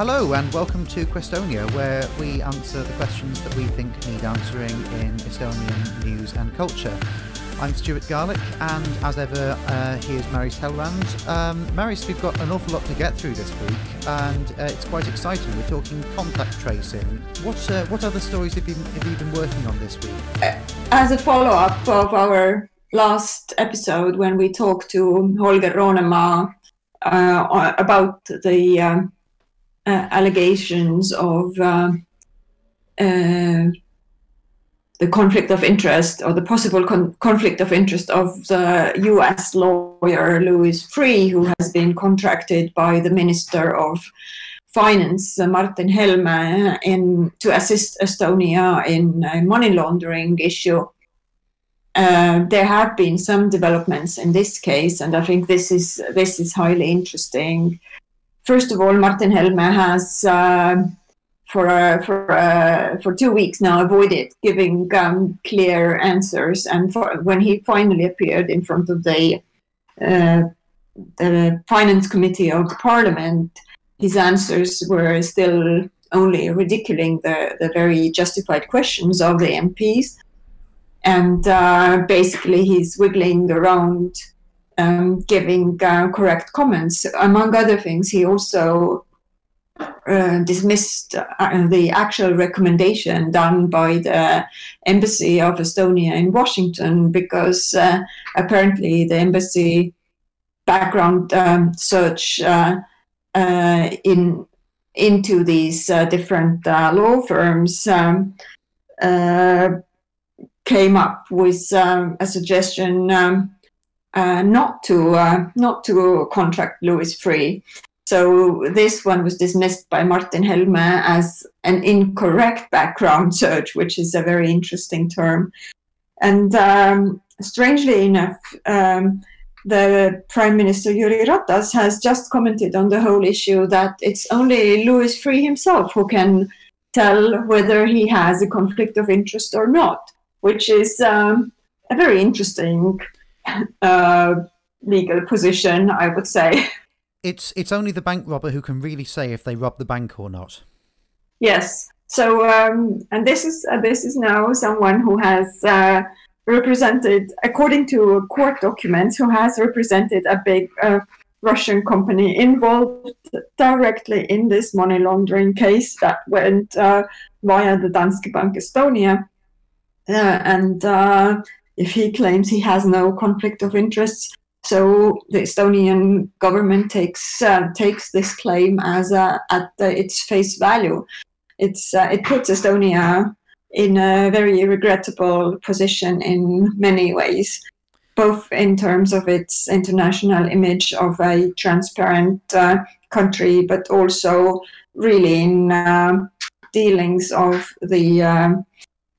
Hello and welcome to Questonia, where we answer the questions that we think need answering in Estonian news and culture. I'm Stuart Garlick, and as ever, uh, here's Maris Hellrand. Um, Maris, we've got an awful lot to get through this week, and uh, it's quite exciting. We're talking contact tracing. What uh, what other stories have you, have you been working on this week? As a follow up of our last episode, when we talked to Holger Roonemaa uh, about the um, uh, allegations of uh, the conflict of interest or the possible con- conflict of interest of the US lawyer Louis Freeh, who has been contracted by the Minister of Finance, uh, Martin Helme, in, to assist Estonia in a money laundering issue. Uh, there have been some developments in this case, and I think this is this is highly interesting. First of all, Martin Helme has uh, for uh, for uh, for two weeks now avoided giving um, clear answers, and for, when he finally appeared in front of the uh, the finance committee of the parliament, his answers were still only ridiculing the, the very justified questions of the MPs, and uh, basically he's wiggling around. Um, giving uh, correct comments. Among other things, he also uh, dismissed uh, the actual recommendation done by the embassy of Estonia in Washington because uh, apparently the embassy background um, search uh, uh, in into these different law firms um, came up with um, a suggestion um, not to not to contract Louis Freeh. so this one was dismissed by Martin Helme as an incorrect background search, which is a very interesting term. And um, strangely enough, um, the Prime Minister Jüri Ratas has just commented on the whole issue that it's only Louis Freeh himself who can tell whether he has a conflict of interest or not, which is um, a very interesting uh, legal position, I would say. It's it's only the bank robber who can really say if they rob the bank or not. Yes. So um, and this is uh, this is now someone who has uh, represented, according to court documents, who has represented a big uh, Russian company involved directly in this money laundering case that went uh, via the Danske Bank Estonia, uh, and uh, if he claims he has no conflict of interests. so the Estonian government takes uh, takes this claim as a, at the, its face value. It's uh, it puts Estonia in a very regrettable position in many ways, both in terms of its international image of a transparent uh, country, but also really in uh, dealings of the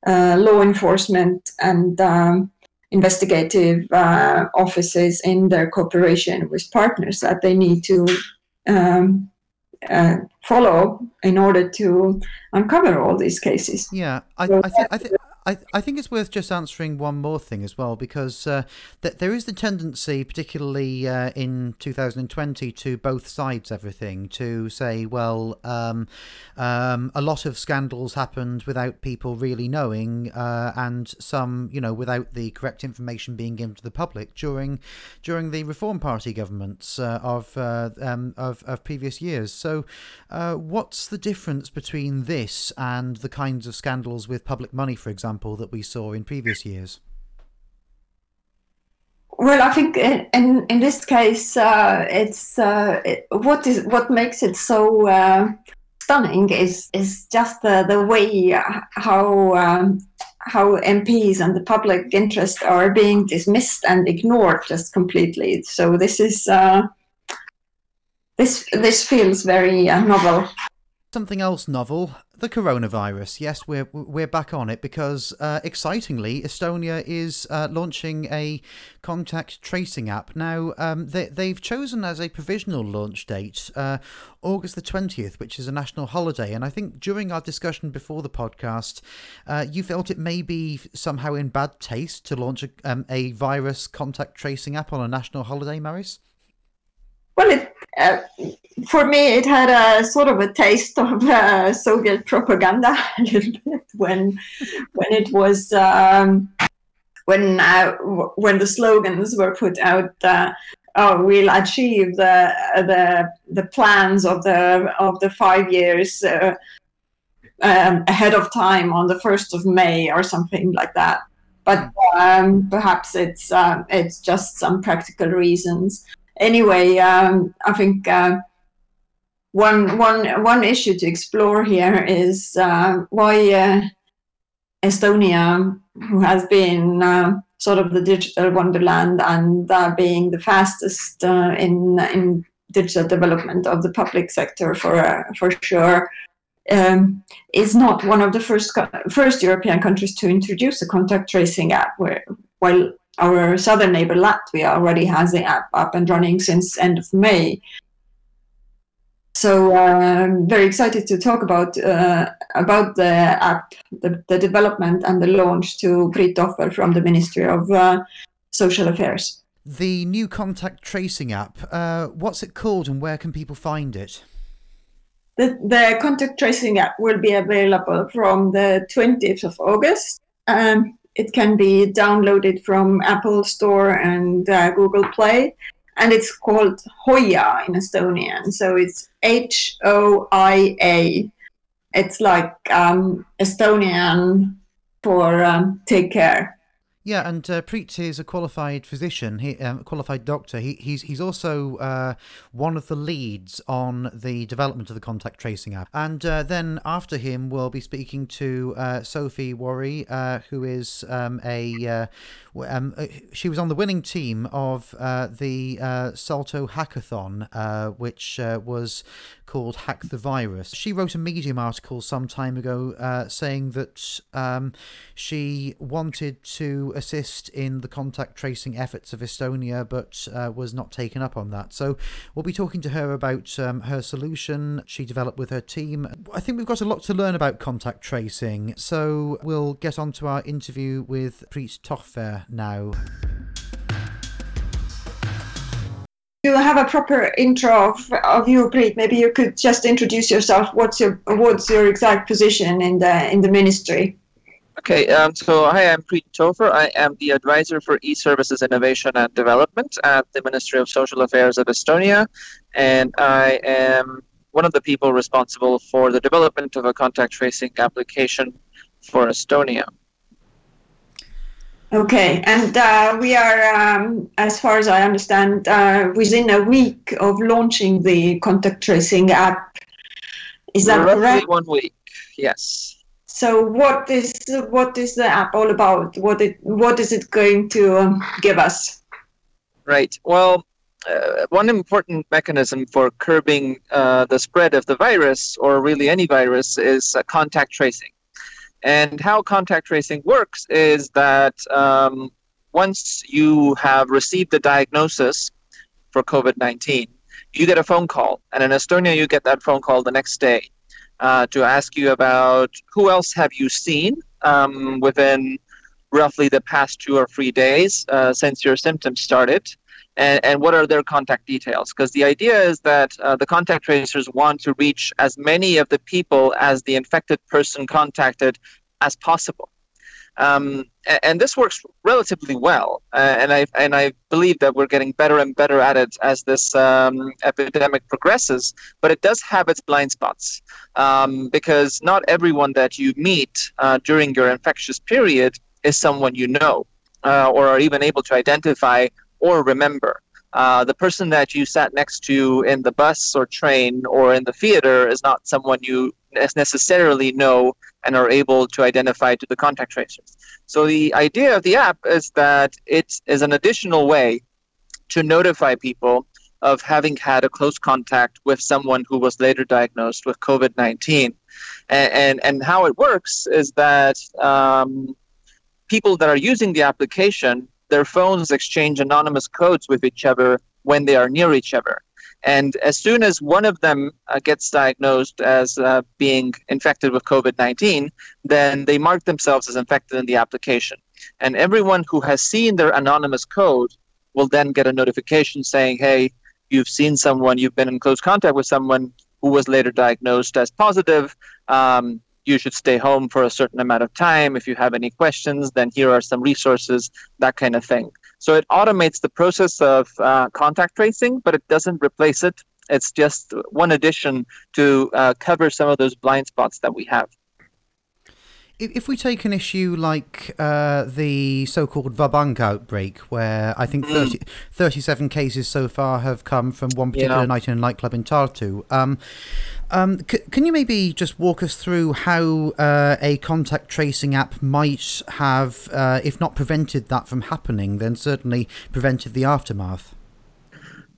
uh, law enforcement and um, investigative uh, offices in their cooperation with partners that they need to um, uh, follow in order to uncover all these cases. Yeah, I, I, th- I, th- I, I think it's worth just answering one more thing as well, because uh, th- there is the tendency, particularly uh, in 2020, to both sides everything, to say, well, um, um, a lot of scandals happened without people really knowing, uh, and some, you know, without the correct information being given to the public during during the Reform Party governments uh, of, uh, um, of of previous years. So, uh, what's the difference between this and the kinds of scandals with public money, for example? Example, that we saw in previous years? Well, I think in in, in this case, uh, it's uh, it, what is what makes it so uh, stunning is is just the the way how um, how MPs and the public interest are being dismissed and ignored just completely. So this is uh, this this feels very uh, novel. Something else novel the coronavirus. Yes, we're we're back on it because uh, excitingly, Estonia is uh, launching a contact tracing app. Now, um, they they've chosen as a provisional launch date uh, August the twentieth, which is a national holiday. And I think during our discussion before the podcast, uh, you felt it may be somehow in bad taste to launch a, um, a virus contact tracing app on a national holiday, Maris. Well, it uh, for me, it had a sort of a taste of uh, Soviet propaganda a little bit when when it was um, when uh, when the slogans were put out. Uh, oh, we'll achieve the the the plans of the of the five years uh, um, ahead of time on the first of May or something like that. But um, perhaps it's uh, it's just some practical reasons. Anyway, um, I think uh, one one one issue to explore here is uh, why uh, Estonia, who has been uh, sort of the digital wonderland and uh, being the fastest uh, in in digital development of the public sector for uh, for sure, um, is not one of the first first European countries to introduce a contact tracing app. Where while our southern neighbor Latvia already has the app up and running since end of May. So I'm um, very excited to talk about uh, about the app, the, the, development and the launch to Priit Tohver from the Ministry of uh, Social Affairs. The new contact tracing app, uh, what's it called and where can people find it? The, the contact tracing app will be available from the 20th of August. Um, it can be downloaded from Apple Store and uh, Google Play and it's called Hoia in Estonian. So it's H O I A. It's like um, Estonian for um, take care. Yeah, and uh, Priit is a qualified physician, he, um, qualified doctor. He, he's he's also uh, one of the leads on the development of the contact tracing app. And uh, then after him, we'll be speaking to uh, Sophie Wharrie, uh, who is um, a uh, um, she was on the winning team of the Salto Hackathon, which was called Hack the Virus. She wrote a Medium article some time ago uh, saying that um, she wanted to assist in the contact tracing efforts of Estonia but uh, was not taken up on that. So we'll be talking to her about um, her solution she developed with her team. I think we've got a lot to learn about contact tracing, so we'll get on to our interview with Priit Tohver now to have a proper intro of, of you, Priit, maybe you could just introduce yourself. What's your what's your exact position in the in the ministry? Okay, um, so hi, I'm Priit Tohver. I am the advisor for e-services innovation and development at the Ministry of Social Affairs of Estonia, and I am one of the people responsible for the development of a contact tracing application for Estonia. Okay, and uh, we are, um, as far as I understand, uh, within a week of launching the contact tracing app. Is that Roughly correct? One week, yes. So, what is what is the app all about? What it what is it going to um, give us? Right. Well, uh, one important mechanism for curbing uh, the spread of the virus, or really any virus, is uh, contact tracing. And how contact tracing works is that um, once you have received the diagnosis for COVID 19, you get a phone call. And in Estonia, you get that phone call the next day uh, to ask you about who else have you seen um, within roughly the past two or three days uh, since your symptoms started. And, and, what are their contact details? Because the idea is that uh, the contact tracers want to reach as many of the people as the infected person contacted as possible. Um, and, and, this works relatively well, uh, and I and I believe that we're getting better and better at it as this um, epidemic progresses. But it does have its blind spots um, because not everyone that you meet uh, during your infectious period is someone you know uh, or are even able to identify or remember. Uh, the person that you sat next to in the bus or train or in the theater is not someone you necessarily know and are able to identify to the contact tracers. So the idea of the app is that it is an additional way to notify people of having had a close contact with someone who was later diagnosed with COVID 19. And, and, how it works is that um, people that are using the application their phones exchange anonymous codes with each other when they are near each other. And as soon as one of them uh, gets diagnosed as uh, being infected with COVID 19, then they mark themselves as infected in the application. And everyone who has seen their anonymous code will then get a notification saying, hey, you've seen someone, you've been in close contact with someone who was later diagnosed as positive. Um, you should stay home for a certain amount of time. If you have any questions, then here are some resources, that kind of thing. So it automates the process of uh, contact tracing, but it doesn't replace it. It's just one addition to uh, cover some of those blind spots that we have. If we take an issue like uh, the so-called Vabank outbreak, where I think 30, mm. 37 cases so far have come from one particular yeah. night in a nightclub in Tartu, um, um, c- can you maybe just walk us through how uh, a contact tracing app might have, uh, if not prevented that from happening, then certainly prevented the aftermath?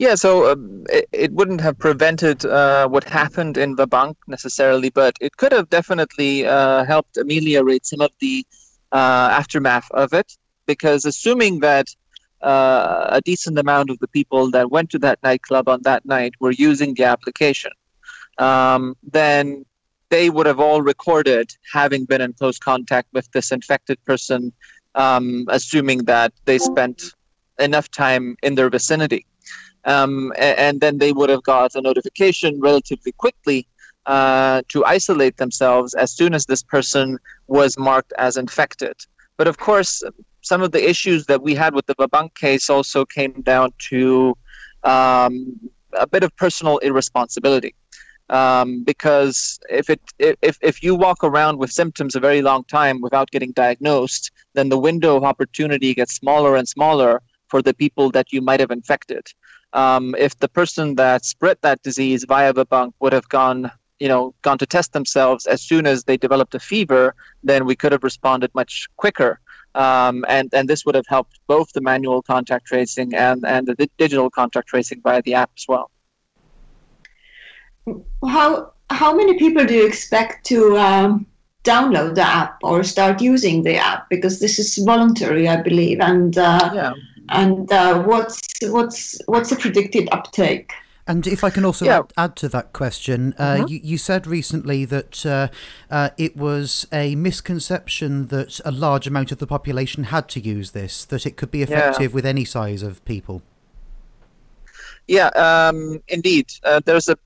Yeah, so um, it, it wouldn't have prevented uh, what happened in Vabank necessarily, but it could have definitely uh, helped ameliorate some of the uh, aftermath of it. Because assuming that uh, a decent amount of the people that went to that nightclub on that night were using the application, um, then they would have all recorded having been in close contact with this infected person, um, assuming that they spent enough time in their vicinity um, and, then they would have got a notification relatively quickly uh, to isolate themselves as soon as this person was marked as infected. But of course, some of the issues that we had with the Vabank case also came down to um, a bit of personal irresponsibility. Um, because if it if, if you walk around with symptoms a very long time without getting diagnosed, then the window of opportunity gets smaller and smaller for the people that you might have infected um, if the person that spread that disease via the bunk would have gone you know gone to test themselves as soon as they developed a fever then we could have responded much quicker. Um, and and this would have helped both the manual contact tracing and and the digital contact tracing via the app as well. How how many people do you expect to um, download the app or start using the app? Because this is voluntary i believe and uh, yeah and uh, what's what's what's the predicted uptake? And if I can also yeah. add, add, to that question, uh, mm-hmm. you, you, said recently that uh, uh, it was a misconception that a large amount of the population had to use this, that it could be effective yeah. with any size of people. Yeah, um, indeed. Uh, there's a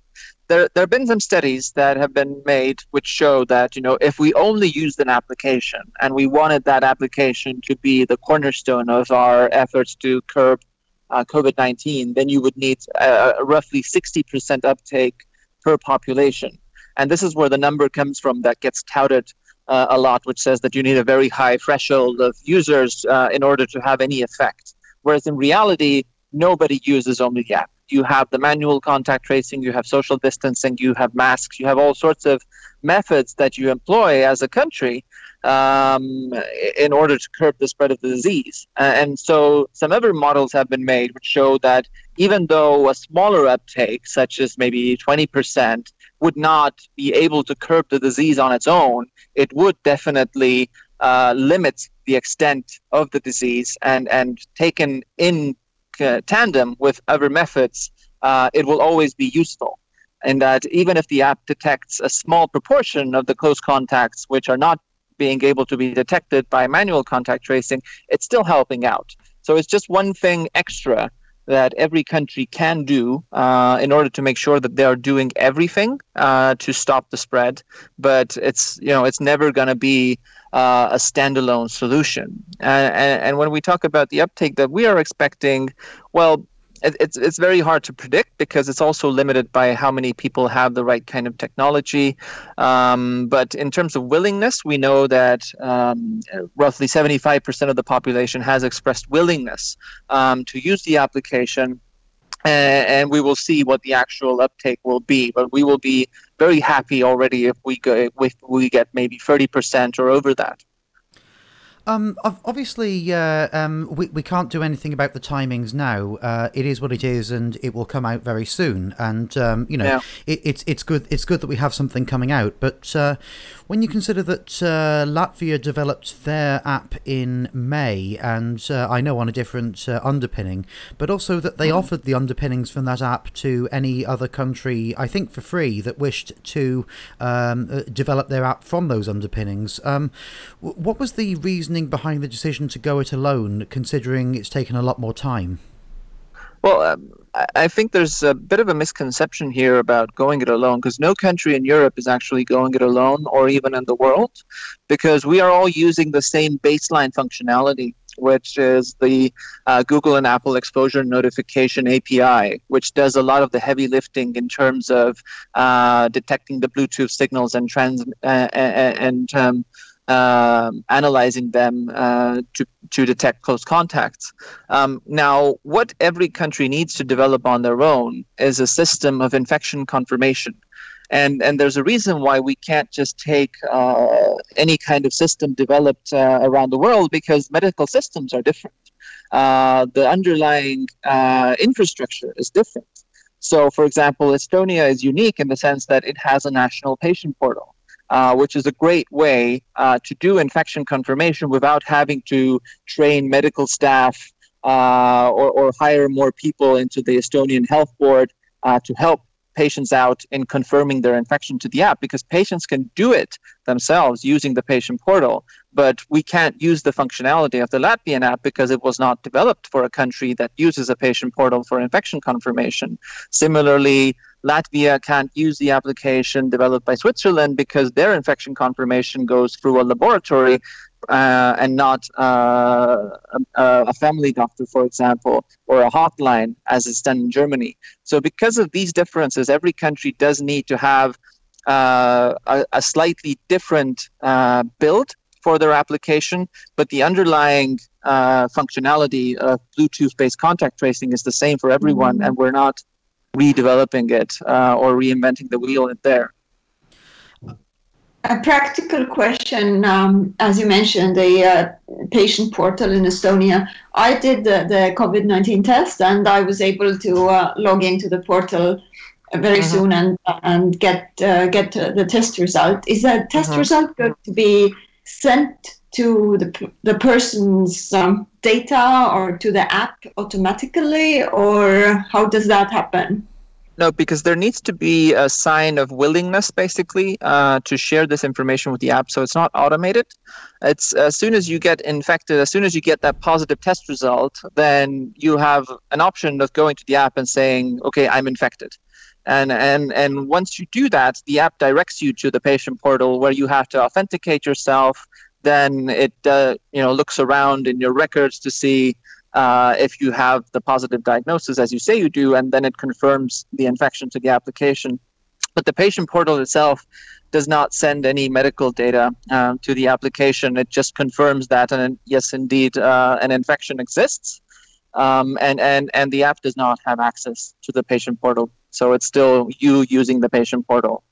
there, there have been some studies that have been made which show that you know if we only used an application and we wanted that application to be the cornerstone of our efforts to curb uh, COVID-19, then you would need uh, roughly 60% uptake per population. And this is where the number comes from that gets touted uh, a lot, which says that you need a very high threshold of users uh, in order to have any effect. Whereas in reality, nobody uses only the app you have the manual contact tracing, you have social distancing, you have masks, you have all sorts of methods that you employ as a country um, in order to curb the spread of the disease. And so some other models have been made which show that even though a smaller uptake, such as maybe 20%, would not be able to curb the disease on its own, it would definitely uh, limit the extent of the disease and, and taken in uh, tandem with other methods, uh, it will always be useful. And that even if the app detects a small proportion of the close contacts which are not being able to be detected by manual contact tracing, it's still helping out. So it's just one thing extra that every country can do uh, in order to make sure that they are doing everything uh, to stop the spread. But it's you know it's never going to be uh, a standalone solution. And, and, when we talk about the uptake that we are expecting, well, it's it's very hard to predict because it's also limited by how many people have the right kind of technology. Um, but in terms of willingness, we know that um, roughly 75% of the population has expressed willingness um, to use the application and we will see what the actual uptake will be. But we will be very happy already if we go if we get maybe thirty percent or over that. Um, obviously, uh, um, we, we can't do anything about the timings now. Uh, it is what it is, and it will come out very soon. And um, you know, yeah. it, it's it's good. It's good that we have something coming out. But uh, when you consider that uh, Latvia developed their app in May, and uh, I know on a different uh, underpinning, but also that they mm. offered the underpinnings from that app to any other country, I think for free, that wished to um, develop their app from those underpinnings. Um, what was the reasoning behind the decision to go it alone, considering it's taken a lot more time? Well, um, I think there's a bit of a misconception here about going it alone because no country in Europe is actually going it alone or even in the world because we are all using the same baseline functionality, which is the uh, Google and Apple exposure notification API, which does a lot of the heavy lifting in terms of uh, detecting the Bluetooth signals and trans uh, and um, um, analyzing them uh, to, to detect close contacts. Um, now, what every country needs to develop on their own is a system of infection confirmation. And, and there's a reason why we can't just take uh, any kind of system developed uh, around the world because medical systems are different. Uh, the underlying uh, infrastructure is different. So, for example, Estonia is unique in the sense that it has a national patient portal. Uh, which is a great way uh, to do infection confirmation without having to train medical staff uh, or, or, hire more people into the Estonian Health Board uh, to help patients out in confirming their infection to the app because patients can do it themselves using the patient portal but we can't use the functionality of the Latvian app because it was not developed for a country that uses a patient portal for infection confirmation. Similarly, Latvia can't use the application developed by Switzerland because their infection confirmation goes through a laboratory uh, and not uh, a, a, family doctor, for example, or a hotline as it's done in Germany. So, because of these differences, every country does need to have uh, a, a, slightly different uh, build for their application, but the underlying uh, functionality of Bluetooth-based contact tracing is the same for everyone, mm-hmm. and we're not redeveloping it uh, or reinventing the wheel in there. A practical question, um, as you mentioned, the uh, patient portal in Estonia. I did the, the COVID 19 test and I was able to uh, log into the portal very mm-hmm. soon and and get uh, get the test result. Is that test mm-hmm. result going to be sent to the, the person's um, data or to the app automatically, or how does that happen? No, because there needs to be a sign of willingness, basically, uh, to share this information with the app. So it's not automated. It's as soon as you get infected, as soon as you get that positive test result, then you have an option of going to the app and saying, "Okay, I'm infected." And, and and once you do that, the app directs you to the patient portal where you have to authenticate yourself. Then it uh, you know looks around in your records to see uh, if you have the positive diagnosis, as you say you do, and then it confirms the infection to the application. But the patient portal itself does not send any medical data um, to the application. It just confirms that, and yes, indeed, uh, an infection exists. Um, and, and, and the app does not have access to the patient portal. So it's still you using the patient portal.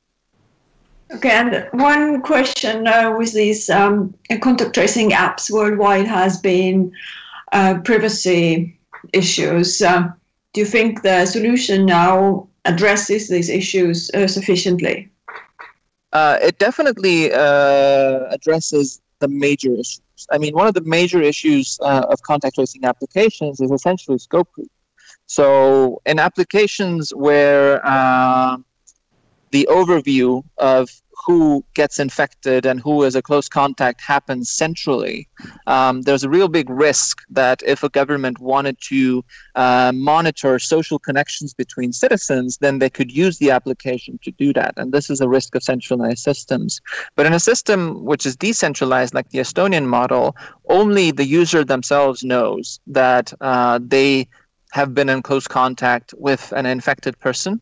Okay, and one question uh, with these um, contact tracing apps worldwide has been uh, privacy issues. Uh, do you think the solution now addresses these issues uh, sufficiently? Uh, it definitely addresses the major issues. I mean, one of the major issues of contact tracing applications is essentially scope creep. So, in applications where the overview of who gets infected and who is a close contact happens centrally, um, there's a real big risk that if a government wanted to uh, monitor social connections between citizens, then they could use the application to do that. And this is a risk of centralized systems. But in a system which is decentralized, like the Estonian model, only the user themselves knows that uh, they have been in close contact with an infected person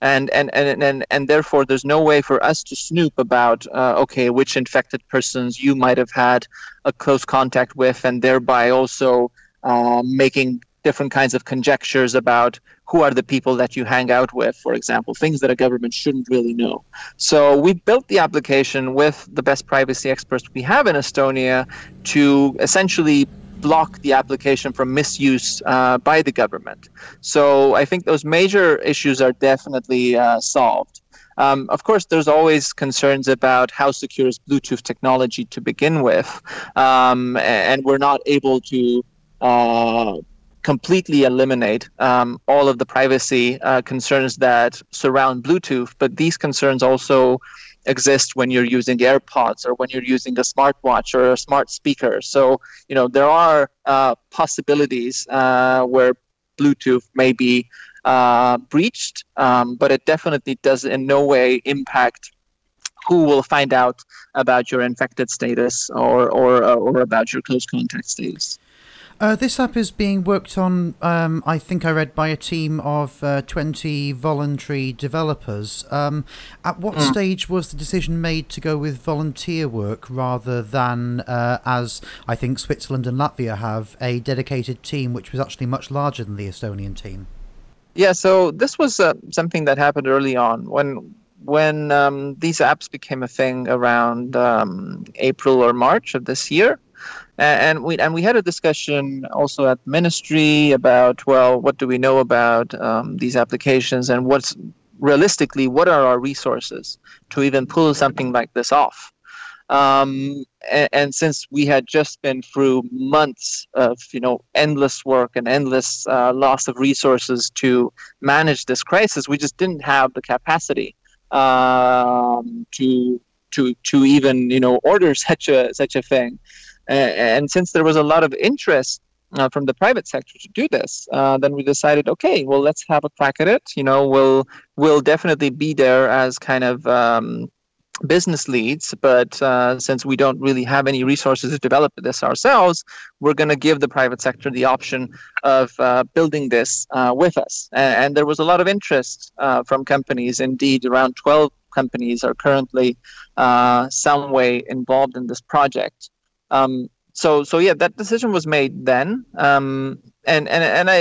and and and and, and therefore there's no way for us to snoop about uh, okay which infected persons you might have had a close contact with and thereby also uh, making different kinds of conjectures about who are the people that you hang out with, for example, things that a government shouldn't really know. So we built the application with the best privacy experts we have in Estonia to essentially block the application from misuse uh, by the government. So I think those major issues are definitely uh, solved. Um, of course, there's always concerns about how secure is Bluetooth technology to begin with, um, and we're not able to uh, completely eliminate um, all of the privacy uh, concerns that surround Bluetooth. But these concerns also exist when you're using AirPods or when you're using a smartwatch or a smart speaker. So, you know, there are uh, possibilities uh, where Bluetooth may be uh, breached, um, but it definitely does in no way impact who will find out about your infected status or or uh, or about your close contact status. Uh, this app is being worked on, um, I think I read, by a team of uh, 20 voluntary developers. Um, at what mm. stage was the decision made to go with volunteer work rather than, uh, as I think Switzerland and Latvia have, a dedicated team which was actually much larger than the Estonian team? Yeah, so this was uh, something that happened early on when when um, these apps became a thing around um, April or March of this year and we and we had a discussion also at ministry about well what do we know about um, these applications and what's realistically what are our resources to even pull something like this off? Um, and, and, since we had just been through months of you know endless work and endless uh, loss of resources to manage this crisis we just didn't have the capacity um, to to to even you know order such a such a thing and since there was a lot of interest uh, from the private sector to do this, uh, then we decided, okay, well, let's have a crack at it. You know, we'll we'll definitely be there as kind of um, business leads, but uh, since we don't really have any resources to develop this ourselves, we're going to give the private sector the option of uh, building this uh, with us. And, and, there was a lot of interest uh, from companies. Indeed, around 12 companies are currently some way involved in this project. Um, so so yeah, that decision was made then, um, and and and I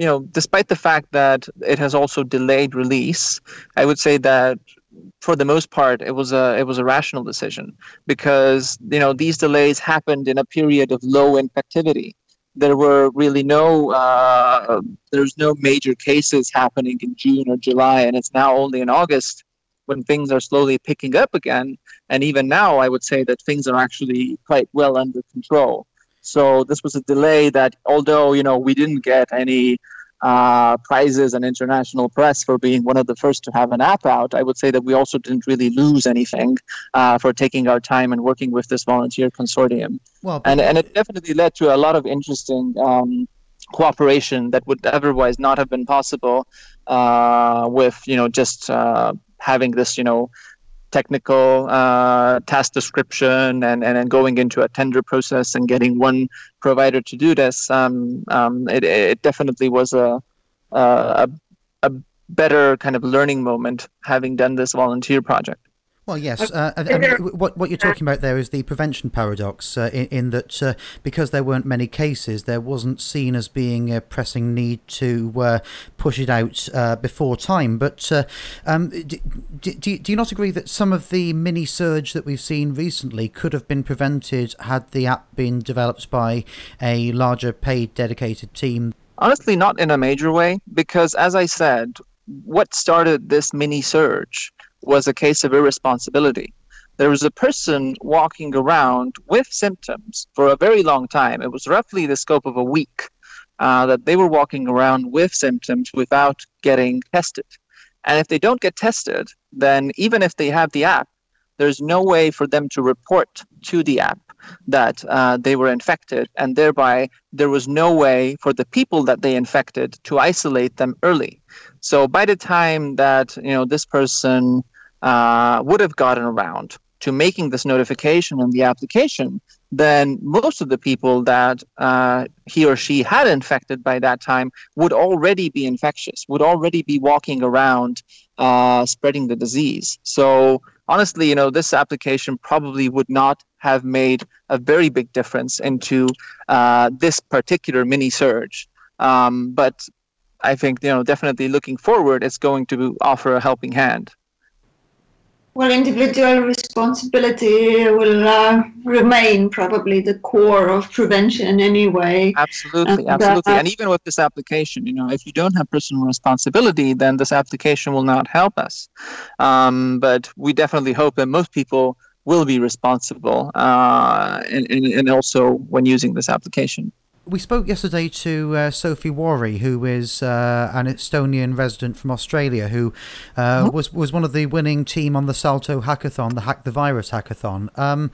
you know despite the fact that it has also delayed release, I would say that for the most part it was a it was a rational decision because you know these delays happened in a period of low infectivity. There were really no uh, there's no major cases happening in June or July, and it's now only in August when things are slowly picking up again. And even now, I would say that things are actually quite well under control. So this was a delay that, although you know we didn't get any uh, prizes and international press for being one of the first to have an app out, I would say that we also didn't really lose anything uh, for taking our time and working with this volunteer consortium. Well, and and it definitely led to a lot of interesting. Um, cooperation that would otherwise not have been possible uh, with you know just uh, having this, you know, technical uh, task description and, and then going into a tender process and getting one provider to do this, um, um, it, it definitely was a, a, a better kind of learning moment having done this volunteer project. Well, yes. Uh, I mean, what what you're talking about there is the prevention paradox, uh, in, in, that uh, because there weren't many cases, there wasn't seen as being a pressing need to uh, push it out uh, before time. But uh, um, do, do, do you not agree that some of the mini surge that we've seen recently could have been prevented had the app been developed by a larger paid dedicated team? Honestly, not in a major way, because as I said, what started this mini surge was a case of irresponsibility. There was a person walking around with symptoms for a very long time. It was roughly the scope of a week uh, that they were walking around with symptoms without getting tested. And if they don't get tested, then even if they have the app, there's no way for them to report to the app that uh, they were infected, and thereby there was no way for the people that they infected to isolate them early. So by the time that you know this person uh, would have gotten around to making this notification in the application, then most of the people that uh, he or she had infected by that time would already be infectious, would already be walking around uh, spreading the disease. So honestly, you know, this application probably would not have made a very big difference into uh, this particular mini surge. Um, but I think, you know, definitely looking forward, it's going to offer a helping hand. Well, individual responsibility will uh, remain probably the core of prevention anyway. Absolutely, and, absolutely. Uh, and even with this application, you know, if you don't have personal responsibility, then this application will not help us. Um, but we definitely hope that most people will be responsible uh, and, and, and also when using this application. We spoke yesterday to uh, Sophie Wharrie, who is uh, an Estonian resident from Australia, who uh, mm-hmm. was was one of the winning team on the Salto Hackathon, the Hack the Virus Hackathon. Um,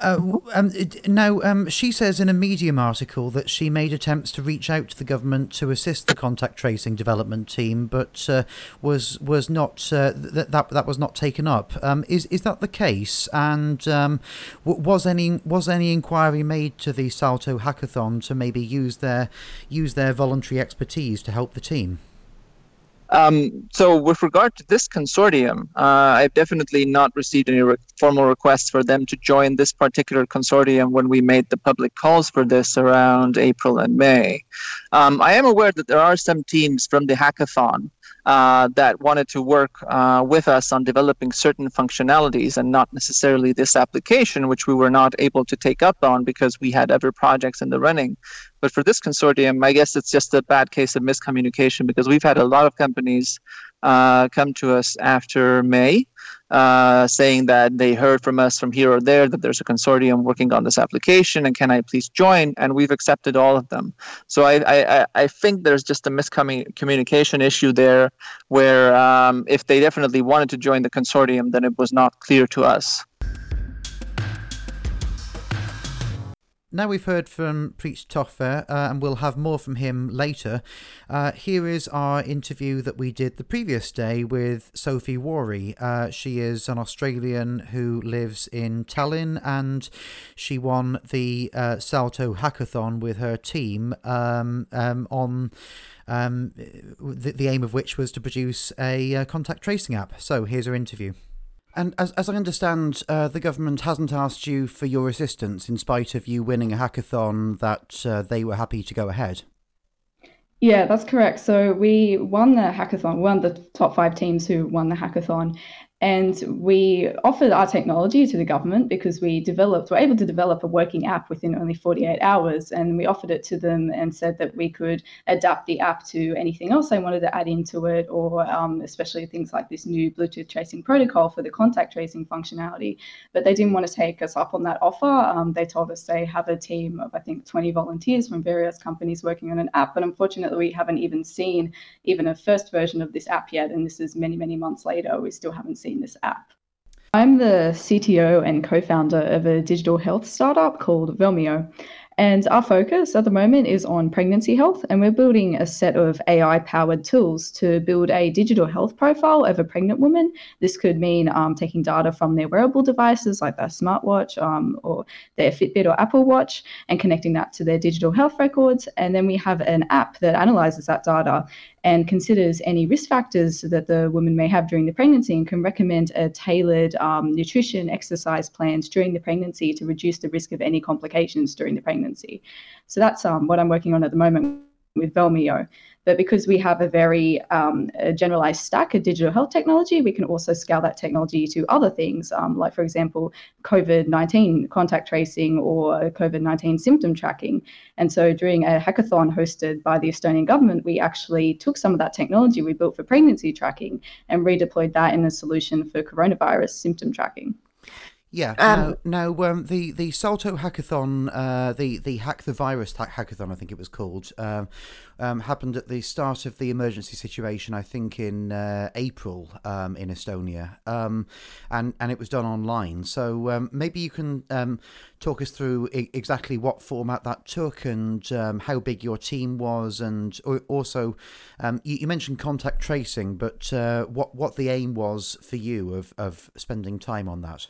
uh, um, now, um, she says in a Medium article that she made attempts to reach out to the government to assist the contact tracing development team, but uh, was was not uh, th- that that was not taken up. Um, is is that the case? And um, was any was any inquiry made to the Salto Hackathon to maybe use their use their voluntary expertise to help the team? Um, so with regard to this consortium, uh, I've definitely not received any re- formal requests for them to join this particular consortium when we made the public calls for this around April and May. Um, I am aware that there are some teams from the hackathon uh, that wanted to work uh, with us on developing certain functionalities and not necessarily this application, which we were not able to take up on because we had other projects in the running. But for this consortium, I guess it's just a bad case of miscommunication because we've had a lot of companies uh, come to us after May uh, saying that they heard from us from here or there that there's a consortium working on this application and can I please join? And we've accepted all of them. So I, I, I think there's just a miscommunication issue there where um, if they definitely wanted to join the consortium, then it was not clear to us. Now we've heard from Priit Tohver, uh, and we'll have more from him later. Uh, here is our interview that we did the previous day with Sophie Wharrie. Uh, she is an Australian who lives in Tallinn, and she won the uh, Salto Hackathon with her team um, um, on. Um, the, the aim of which was to produce a uh, contact tracing app. So here's her interview. And as, as I understand, uh, the government hasn't asked you for your assistance in spite of you winning a hackathon that uh, they were happy to go ahead. Yeah, that's correct. So we won the hackathon, of the top five teams who won the hackathon. And we offered our technology to the government because we developed, were able to develop a working app within only 48 hours. And we offered it to them and said that we could adapt the app to anything else they wanted to add into it, or um, especially things like this new Bluetooth tracing protocol for the contact tracing functionality. But they didn't want to take us up on that offer. Um, they told us they have a team of, I think, 20 volunteers from various companies working on an app. But unfortunately, we haven't even seen even a first version of this app yet. And this is many, many months later. We still haven't seen this app. I'm the CTO and co founder of a digital health startup called Velmio. And our focus at the moment is on pregnancy health, and we're building a set of AI powered tools to build a digital health profile of a pregnant woman. This could mean um, taking data from their wearable devices like their smartwatch um, or their Fitbit or Apple Watch and connecting that to their digital health records. And then we have an app that analyzes that data and considers any risk factors that the woman may have during the pregnancy and can recommend a tailored um, nutrition exercise plans during the pregnancy to reduce the risk of any complications during the pregnancy. So that's um, what I'm working on at the moment with Velmio. But because we have a very um, a generalized stack of digital health technology, we can also scale that technology to other things, um, like, for example, COVID 19 contact tracing or COVID 19 symptom tracking. And so during a hackathon hosted by the Estonian government, we actually took some of that technology we built for pregnancy tracking and redeployed that in a solution for coronavirus symptom tracking. Yeah. Um, now, now um, the the Salto Hackathon, uh, the the Hack the Virus Hackathon, I think it was called, um, um, happened at the start of the emergency situation. I think in uh, April um, in Estonia, um, and and it was done online. So um, maybe you can um, talk us through I- exactly what format that took and um, how big your team was, and also um, you, you mentioned contact tracing, but uh, what what the aim was for you of of spending time on that.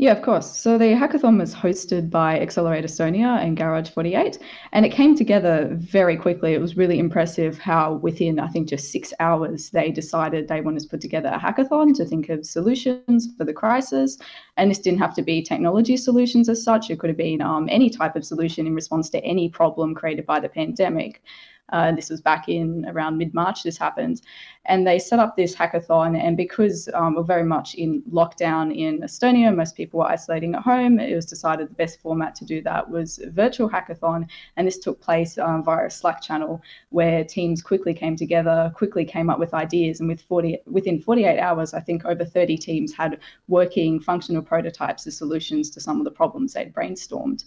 Yeah, of course. So the hackathon was hosted by Accelerate Estonia and Garage 48, and it came together very quickly. It was really impressive how within, I think, just six hours, they decided they wanted to put together a hackathon to think of solutions for the crisis. And this didn't have to be technology solutions as such, it could have been um, any type of solution in response to any problem created by the pandemic. Uh, this was back in around mid March, this happened. And they set up this hackathon. And because um, we're very much in lockdown in Estonia, most people were isolating at home, it was decided the best format to do that was virtual hackathon. And this took place um, via a Slack channel where teams quickly came together, quickly came up with ideas. And with 40, within 48 hours, I think over 30 teams had working functional prototypes of solutions to some of the problems they'd brainstormed.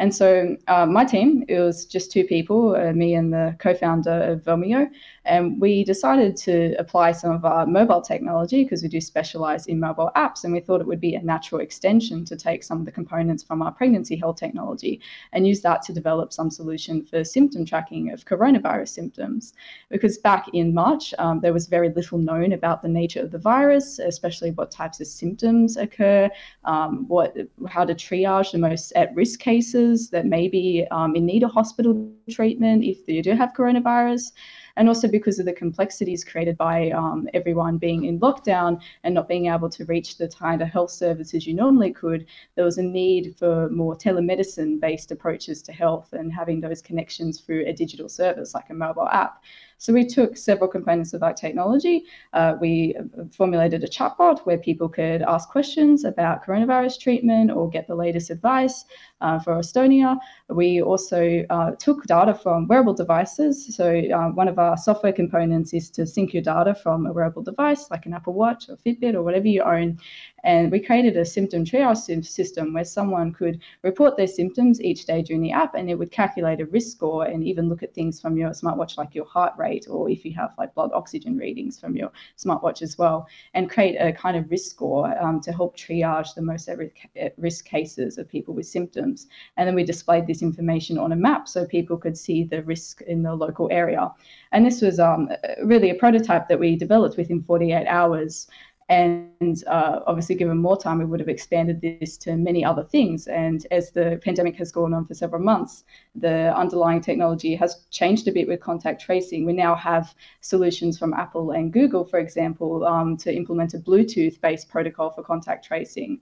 And so uh, my team, it was just two people, uh, me and the co-founder of Velmio, and we decided to apply some of our mobile technology because we do specialize in mobile apps, and we thought it would be a natural extension to take some of the components from our pregnancy health technology and use that to develop some solution for symptom tracking of coronavirus symptoms. Because back in March, um, there was very little known about the nature of the virus, especially what types of symptoms occur, um, what how to triage the most at-risk cases that may be um, in need of hospital treatment if you do have coronavirus and also because of the complexities created by um, everyone being in lockdown and not being able to reach the kind of health services you normally could, there was a need for more telemedicine based approaches to health and having those connections through a digital service like a mobile app. So we took several components of our technology. Uh, we formulated a chatbot where people could ask questions about coronavirus treatment or get the latest advice uh, for Estonia. We also uh, took data from wearable devices. So uh, one of our software components is to sync your data from a wearable device like an Apple Watch or Fitbit or whatever you own and we created a symptom triage system where someone could report their symptoms each day during the app and it would calculate a risk score and even look at things from your smartwatch like your heart rate or if you have like blood oxygen readings from your smartwatch as well and create a kind of risk score um, to help triage the most at risk cases of people with symptoms. And then we displayed this information on a map so people could see the risk in the local area. And this was um, really a prototype that we developed within 48 hours. And uh, obviously, given more time, we would have expanded this to many other things. And as the pandemic has gone on for several months, the underlying technology has changed a bit with contact tracing. We now have solutions from Apple and Google, for example, um, to implement a Bluetooth based protocol for contact tracing.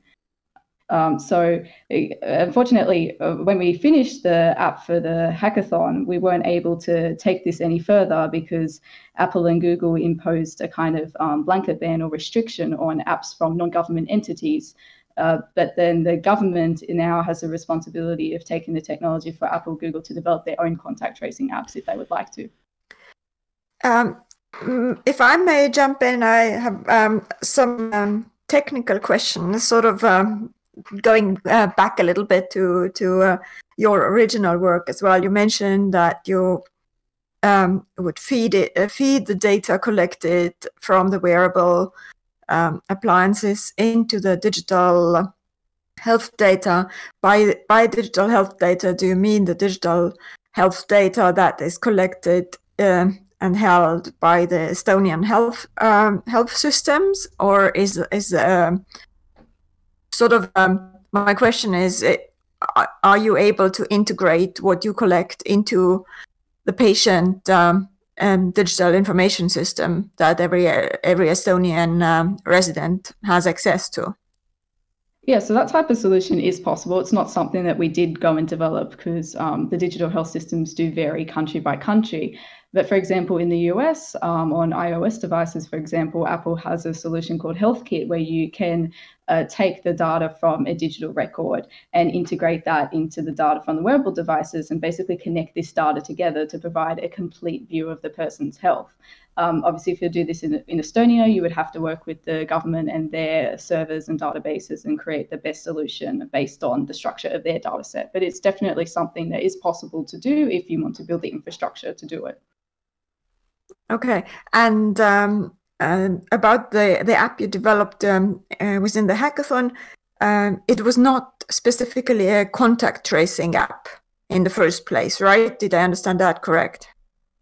Um, so, unfortunately, uh, when we finished the app for the hackathon, we weren't able to take this any further because Apple and Google imposed a kind of um, blanket ban or restriction on apps from non government entities. Uh, but then the government now has a responsibility of taking the technology for Apple, Google to develop their own contact tracing apps if they would like to. Um, if I may jump in, I have um, some um, technical questions, sort of um, going uh, back a little bit to to uh, your original work as well, you mentioned that you um, would feed it uh, feed the data collected from the wearable um, appliances into the digital health data. By by digital health data, do you mean the digital health data that is collected um, and held by the Estonian health um, health systems, or is is um, sort of um, my question is eh, are you able to integrate what you collect into the patient um, um, digital information system that every every Estonian um, resident has access to? Yeah, so that type of solution is possible. It's not something that we did go and develop because um, the digital health systems do vary country by country. But for example, in the US, um, on iOS devices, for example, Apple has a solution called HealthKit where you can uh, take the data from a digital record and integrate that into the data from the wearable devices and basically connect this data together to provide a complete view of the person's health. Um, obviously, if you do this in, in Estonia, you would have to work with the government and their servers and databases and create the best solution based on the structure of their data set. But it's definitely something that is possible to do if you want to build the infrastructure to do it. Okay, and um, about the the app you developed um, uh, within the hackathon, um, it was not specifically a contact tracing app in the first place, right? Did I understand that correct?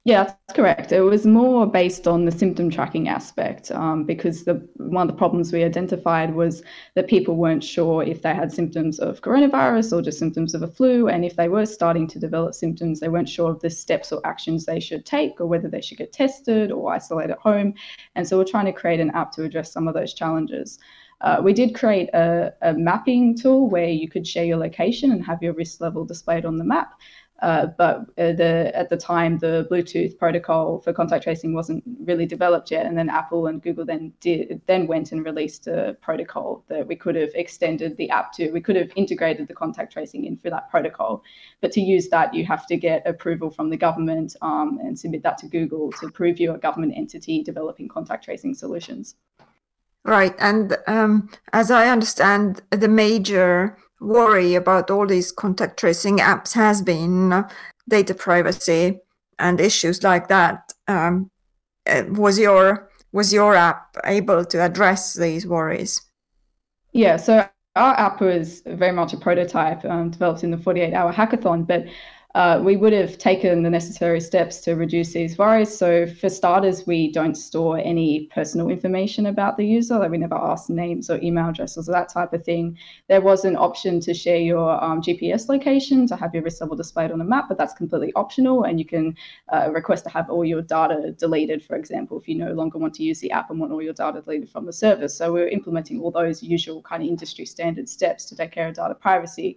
Yeah, that's correct. It was more based on the symptom tracking aspect um, because the one of the problems we identified was that people weren't sure if they had symptoms of coronavirus or just symptoms of a flu, and if they were starting to develop symptoms, they weren't sure of the steps or actions they should take or whether they should get tested or isolate at home. And so we're trying to create an app to address some of those challenges. Uh, we did create a, a, mapping tool where you could share your location and have your risk level displayed on the map. Uh, but uh, the, at the time, the Bluetooth protocol for contact tracing wasn't really developed yet, and then Apple and Google then did then went and released a protocol that we could have extended the app to. We could have integrated the contact tracing in for that protocol, but to use that, you have to get approval from the government um, and submit that to Google to prove you're a government entity developing contact tracing solutions. Right, and um, as I understand, the major worry about all these contact tracing apps has been uh, data privacy and issues like that. Um, uh, was your was your app able to address these worries? Yeah, so our app was very much a prototype um, developed in the 48 hour hackathon, but uh, we would have taken the necessary steps to reduce these worries. So, for starters, we don't store any personal information about the user. Like we never ask names or email addresses or that type of thing. There was an option to share your um, GPS location to have your risk level displayed on a map, but that's completely optional. And you can uh, request to have all your data deleted, for example, if you no longer want to use the app and want all your data deleted from the service. So, we're implementing all those usual kind of industry standard steps to take care of data privacy.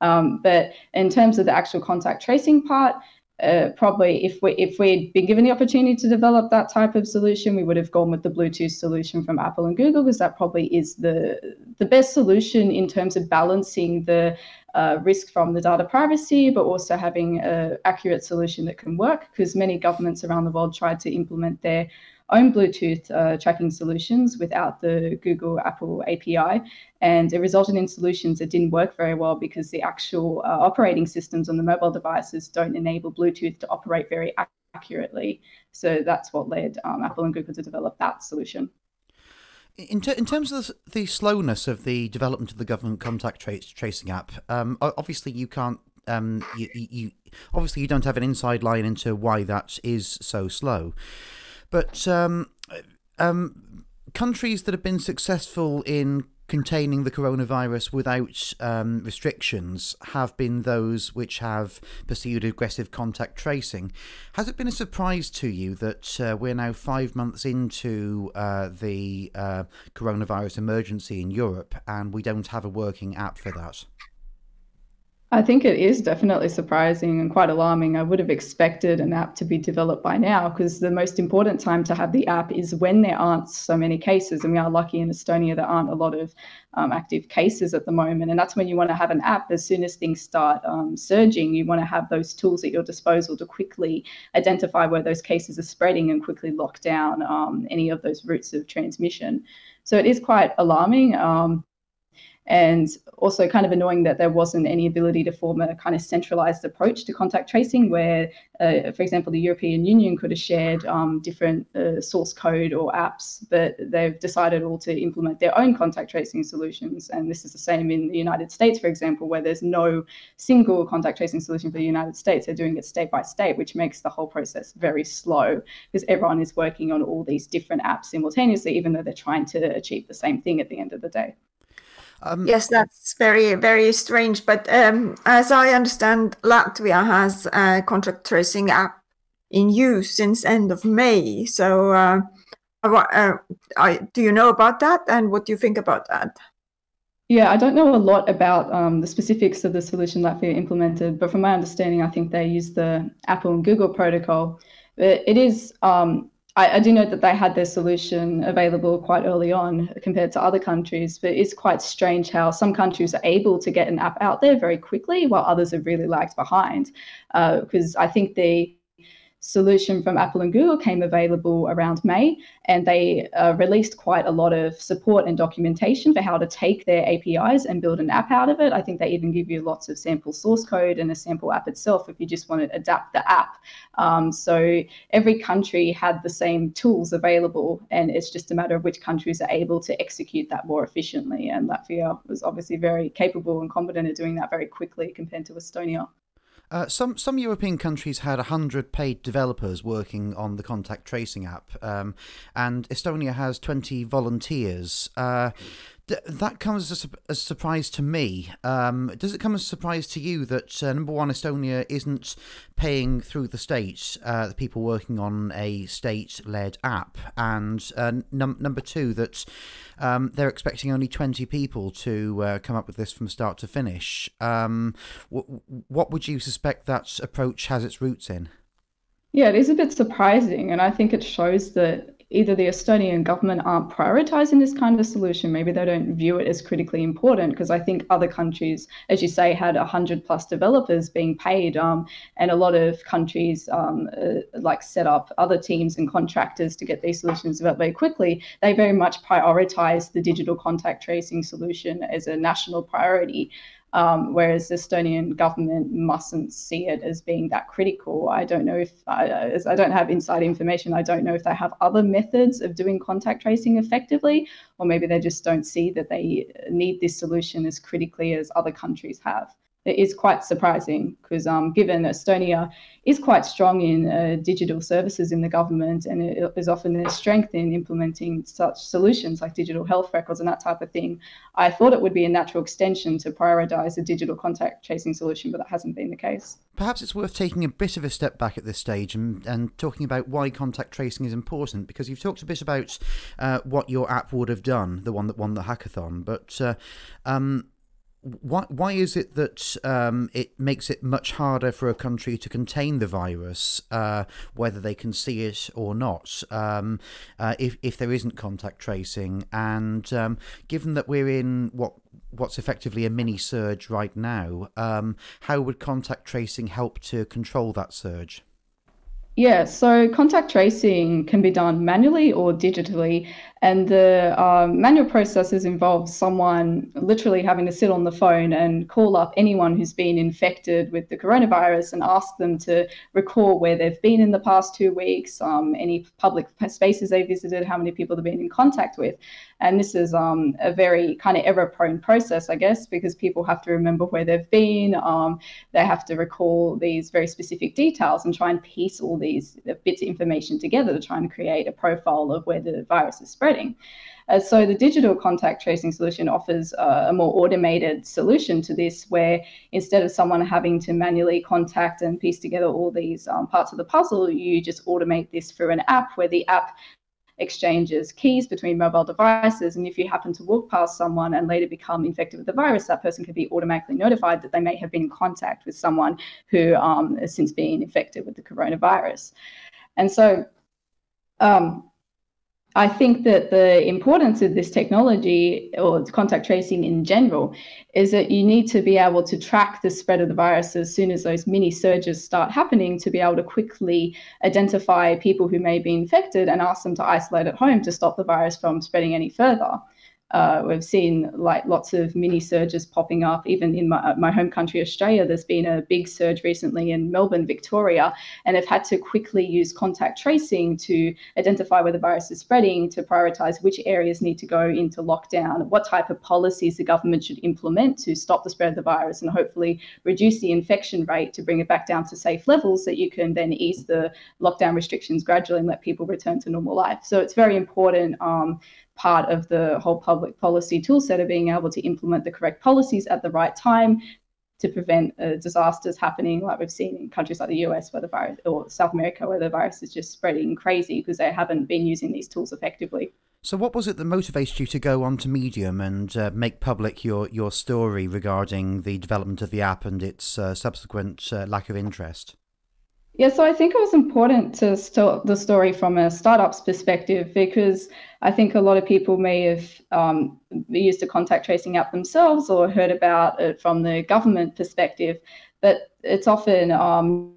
Um, but in terms of the actual contact tracing part, uh, probably if we if we'd been given the opportunity to develop that type of solution, we would have gone with the Bluetooth solution from Apple and Google because that probably is the the best solution in terms of balancing the uh, risk from the data privacy, but also having an accurate solution that can work. Because many governments around the world tried to implement their own Bluetooth uh, tracking solutions without the Google Apple API. And it resulted in solutions that didn't work very well because the actual uh, operating systems on the mobile devices don't enable Bluetooth to operate very accurately. So that's what led um, Apple and Google to develop that solution. In, ter- in terms of the, slowness of the development of the government contact tra- tracing app, um, obviously you can't. Um, you, you obviously you don't have an inside line into why that is so slow. But um, um, countries that have been successful in containing the coronavirus without um, restrictions have been those which have pursued aggressive contact tracing. Has it been a surprise to you that uh, we're now five months into uh, the uh, coronavirus emergency in Europe and we don't have a working app for that? I think it is definitely surprising and quite alarming. I would have expected an app to be developed by now because the most important time to have the app is when there aren't so many cases. And we are lucky in Estonia, there aren't a lot of um, active cases at the moment. And that's when you want to have an app as soon as things start um, surging. You want to have those tools at your disposal to quickly identify where those cases are spreading and quickly lock down um, any of those routes of transmission. So it is quite alarming. Um, and also kind of annoying that there wasn't any ability to form a kind of centralized approach to contact tracing where uh, for example the european union could have shared um, different uh, source code or apps but they've decided all to implement their own contact tracing solutions. And this is the same in the united states for example where there's no single contact tracing solution for the united states. They're doing it state by state which makes the whole process very slow because everyone is working on all these different apps simultaneously even though they're trying to achieve the same thing at the end of the day um, yes, that's very, very strange. But um, as I understand, Latvia has a contact tracing app in use since end of May. So, uh, uh, I, do you know about that, and what do you think about that? Yeah, I don't know a lot about um, the specifics of the solution Latvia implemented, but from my understanding, I think they use the Apple and Google protocol. But it is um, I, I, do know that they had their solution available quite early on compared to other countries, but it's quite strange how some countries are able to get an app out there very quickly while others have really lagged behind. Because uh, I think the solution from Apple and Google came available around May, and they uh, released quite a lot of support and documentation for how to take their APIs and build an app out of it. I think they even give you lots of sample source code and a sample app itself if you just want to adapt the app. Um, so every country had the same tools available, and it's just a matter of which countries are able to execute that more efficiently. And Latvia was obviously very capable and competent at doing that very quickly compared to Estonia. Uh, some some European countries had hundred paid developers working on the contact tracing app, um, and Estonia has twenty volunteers. Uh, that comes as a, surprise to me. Um, does it come as a surprise to you that uh, number one, Estonia isn't paying through the state uh, the people working on a state-led app, and uh, num- number two that um, they're expecting only twenty people to uh, come up with this from start to finish? Um, w- what would you suspect that approach has its roots in? Yeah, it is a bit surprising, and I think it shows that either the Estonian government aren't prioritizing this kind of solution, maybe they don't view it as critically important, because I think other countries, as you say, had 100 plus developers being paid, um, and a lot of countries um, uh, like set up other teams and contractors to get these solutions developed very quickly. They very much prioritize the digital contact tracing solution as a national priority. Um, whereas the Estonian government mustn't see it as being that critical. I don't know if I, I don't have inside information. I don't know if they have other methods of doing contact tracing effectively, or maybe they just don't see that they need this solution as critically as other countries have it is quite surprising because um, given Estonia is quite strong in uh, digital services in the government and it is often their strength in implementing such solutions like digital health records and that type of thing, I thought it would be a natural extension to prioritize a digital contact tracing solution, but that hasn't been the case. Perhaps it's worth taking a bit of a step back at this stage and, and talking about why contact tracing is important because you've talked a bit about uh, what your app would have done, the one that won the hackathon, but uh, um, why why is it that um, it makes it much harder for a country to contain the virus, uh, whether they can see it or not, um, uh, if if there isn't contact tracing? And um, given that we're in what what's effectively a mini surge right now, um, how would contact tracing help to control that surge? Yeah, so contact tracing can be done manually or digitally. And the um, manual processes involve someone literally having to sit on the phone and call up anyone who's been infected with the coronavirus and ask them to recall where they've been in the past two weeks, um, any public spaces they visited, how many people they've been in contact with. And this is um, a very kind of error prone process, I guess, because people have to remember where they've been. Um, they have to recall these very specific details and try and piece all these bits of information together to try and create a profile of where the virus is spreading spreading. Uh, so the digital contact tracing solution offers uh, a more automated solution to this, where instead of someone having to manually contact and piece together all these um, parts of the puzzle, you just automate this through an app where the app exchanges keys between mobile devices. And if you happen to walk past someone and later become infected with the virus, that person can be automatically notified that they may have been in contact with someone who um, has since been infected with the coronavirus. And so um, I think that the importance of this technology or contact tracing in general is that you need to be able to track the spread of the virus as soon as those mini surges start happening to be able to quickly identify people who may be infected and ask them to isolate at home to stop the virus from spreading any further. Uh, we've seen like lots of mini surges popping up. Even in my, uh, my home country, Australia, there's been a big surge recently in Melbourne, Victoria, and they've had to quickly use contact tracing to identify where the virus is spreading, to prioritize which areas need to go into lockdown, what type of policies the government should implement to stop the spread of the virus, and hopefully reduce the infection rate to bring it back down to safe levels that you can then ease the lockdown restrictions gradually and let people return to normal life. So it's very important um, part of the whole public policy toolset of being able to implement the correct policies at the right time to prevent uh, disasters happening like we've seen in countries like the US where the virus or South America where the virus is just spreading crazy because they haven't been using these tools effectively. So, what was it that motivated you to go onto Medium and uh, make public your, your story regarding the development of the app and its uh, subsequent uh, lack of interest? Yeah, so I think it was important to start the story from a startup's perspective because I think a lot of people may have um, used a contact tracing app themselves or heard about it from the government perspective, but it's often um,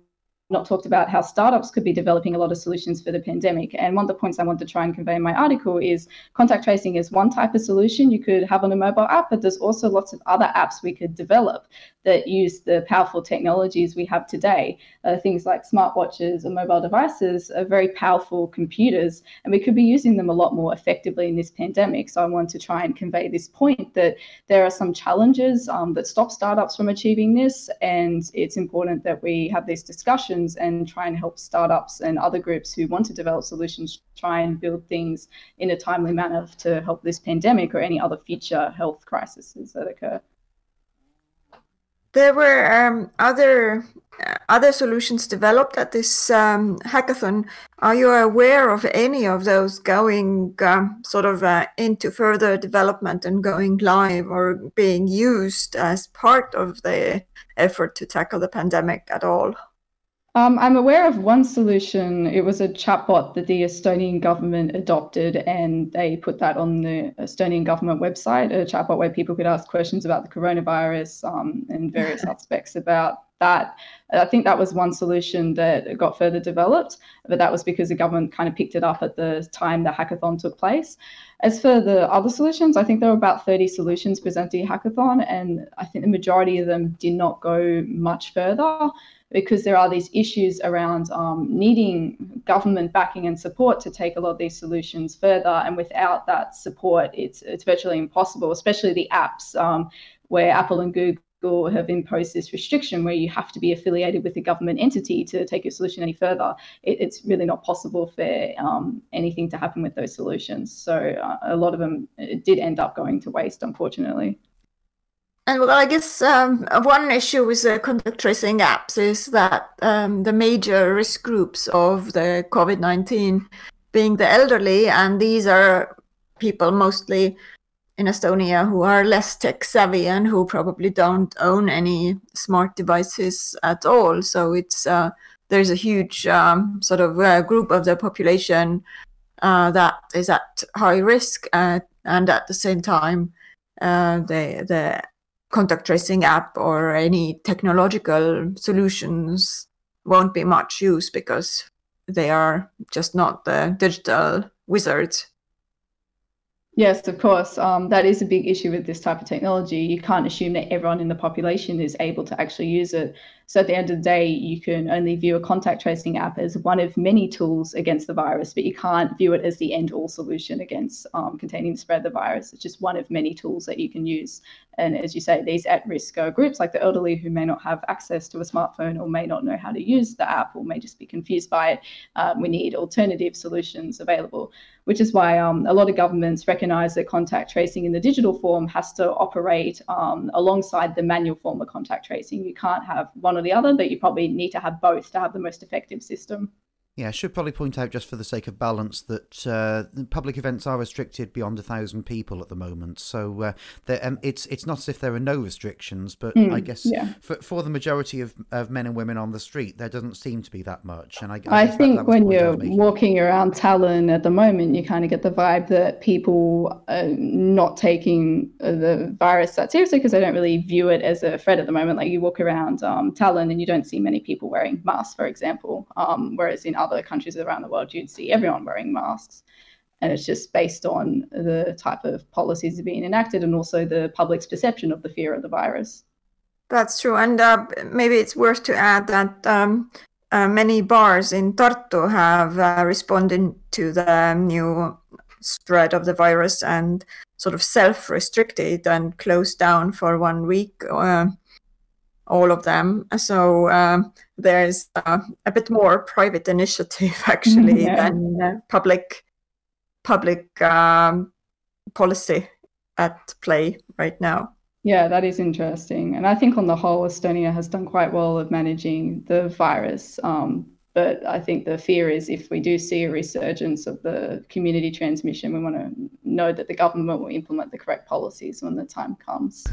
not talked about how startups could be developing a lot of solutions for the pandemic. And one of the points I want to try and convey in my article is contact tracing is one type of solution you could have on a mobile app, but there's also lots of other apps we could develop that use the powerful technologies we have today. Uh, things like smartwatches and mobile devices are very powerful computers, and we could be using them a lot more effectively in this pandemic. So I want to try and convey this point that there are some challenges um, that stop startups from achieving this, and it's important that we have these discussions and try and help startups and other groups who want to develop solutions try and build things in a timely manner to help this pandemic or any other future health crises that occur there were um, other uh, other solutions developed at this um, hackathon. Are you aware of any of those going um, sort of uh, into further development and going live or being used as part of the effort to tackle the pandemic at all? Um, I'm aware of one solution. It was a chatbot that the Estonian government adopted, and they put that on the Estonian government website, a chatbot where people could ask questions about the coronavirus um, and various aspects about that. I think that was one solution that got further developed, but that was because the government kind of picked it up at the time the hackathon took place. As for the other solutions, I think there were about 30 solutions presented at hackathon, and I think the majority of them did not go much further because there are these issues around um, needing government backing and support to take a lot of these solutions further. And without that support, it's it's virtually impossible, especially the apps um, where Apple and Google have imposed this restriction where you have to be affiliated with a government entity to take your solution any further. It, it's really not possible for um, anything to happen with those solutions. So uh, a lot of them did end up going to waste, unfortunately. And well, I guess um, one issue with the contact tracing apps is that um, the major risk groups of the COVID 19 being the elderly, and these are people mostly in Estonia who are less tech savvy and who probably don't own any smart devices at all. So it's uh, there's a huge um, sort of uh, group of the population uh, that is at high risk, uh, and at the same time, uh, the the contact tracing app or any technological solutions won't be much use because they are just not the digital wizards Yes, of course. Um, that is a big issue with this type of technology. You can't assume that everyone in the population is able to actually use it. So at the end of the day, you can only view a contact tracing app as one of many tools against the virus, but you can't view it as the end all solution against um, containing the spread of the virus. It's just one of many tools that you can use. And as you say, these at risk uh, groups like the elderly who may not have access to a smartphone or may not know how to use the app or may just be confused by it, um, we need alternative solutions available which is why um, a lot of governments recognize that contact tracing in the digital form has to operate um, alongside the manual form of contact tracing. You can't have one the other, but you probably need to have both to have the most effective system. Yeah, I should probably point out, just for the sake of balance, that uh, public events are restricted beyond a thousand people at the moment. So uh, um, it's it's not as if there are no restrictions, but mm, I guess yeah. for, for the majority of, of men and women on the street, there doesn't seem to be that much. And I, I, I think that, that when you're walking around Tallinn at the moment, you kind of get the vibe that people are not taking the virus that seriously because they don't really view it as a threat at the moment. Like you walk around um, Tallinn and you don't see many people wearing masks, for example, um, whereas in other countries around the world, you'd see everyone wearing masks. And it's just based on the type of policies being enacted and also the public's perception of the fear of the virus. That's true. And uh, maybe it's worth to add that um, uh, many bars in Tartu have uh, responded to the new spread of the virus and sort of self restricted and closed down for one week. Uh, all of them. So um, there's uh, a bit more private initiative actually yeah. than uh, public public um, policy at play right now. Yeah, that is interesting. And I think on the whole, Estonia has done quite well of managing the virus. Um, but I think the fear is if we do see a resurgence of the community transmission, we want to know that the government will implement the correct policies when the time comes.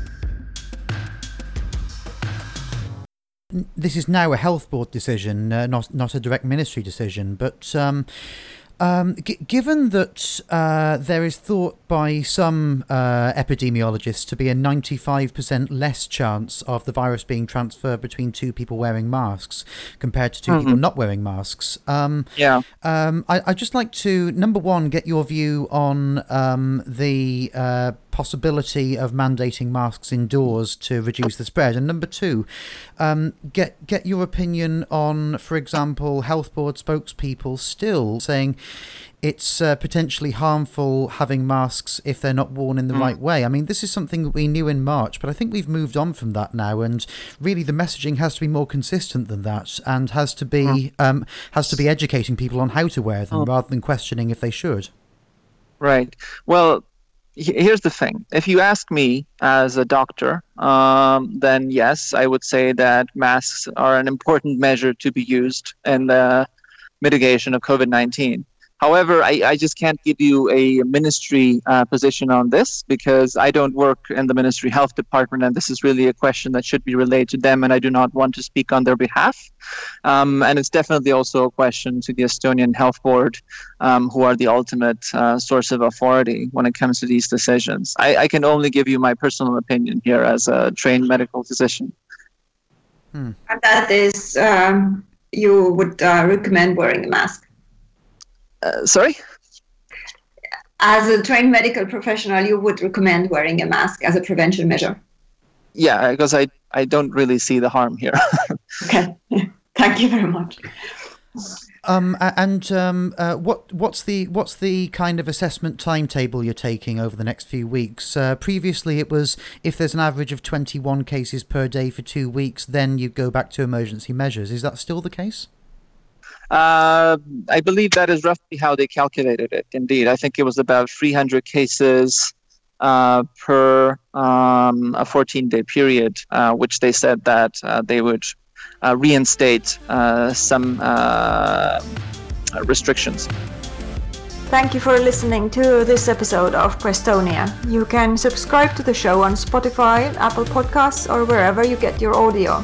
This is now a health board decision, uh, not not a direct ministry decision. But um, um, g- given that uh, there is thought by some uh, epidemiologists to be a 95% less chance of the virus being transferred between two people wearing masks compared to 2 mm-hmm. people not wearing masks, um, yeah, um, I, would just like to number one get your view on um, the uh, possibility of mandating masks indoors to reduce the spread? And number two, um, get get your opinion on, for example, health board spokespeople still saying it's uh, potentially harmful having masks if they're not worn in the mm. right way. I mean, this is something that we knew in March, but I think we've moved on from that now, and really the messaging has to be more consistent than that, and has to be mm. um, has to be educating people on how to wear them mm. rather than questioning if they should. Right. Well, here's the thing. If you ask me as a doctor um, then yes i would say that masks are an important measure to be used in the mitigation of covid-19 However, I, I just can't give you a ministry uh, position on this because I don't work in the ministry health department, and this is really a question that should be relayed to them, and I do not want to speak on their behalf. Um, and it's definitely also a question to the Estonian Health Board, um, who are the ultimate uh, source of authority when it comes to these decisions. I, I can only give you my personal opinion here as a trained medical physician. And that is, um, you would uh, recommend wearing a mask. Uh, sorry? As a trained medical professional, you would recommend wearing a mask as a prevention measure. Yeah, because I, I don't really see the harm here. Okay. Thank you very much. Um, and um, uh, what what's the what's the kind of assessment timetable you're taking over the next few weeks? Uh, previously, it was if there's an average of 21 cases per day for two weeks, then you go back to emergency measures. Is that still the case? Uh, I believe that is roughly how they calculated it. Indeed, I think it was about 300 cases uh, per um, a 14-day period, uh, which they said that uh, they would uh, reinstate some restrictions. Thank you for listening to this episode of Prestonia. You can subscribe to the show on Spotify, Apple Podcasts, or wherever you get your audio.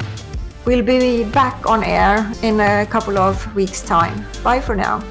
We'll be back on air in a couple of weeks' time. Bye for now.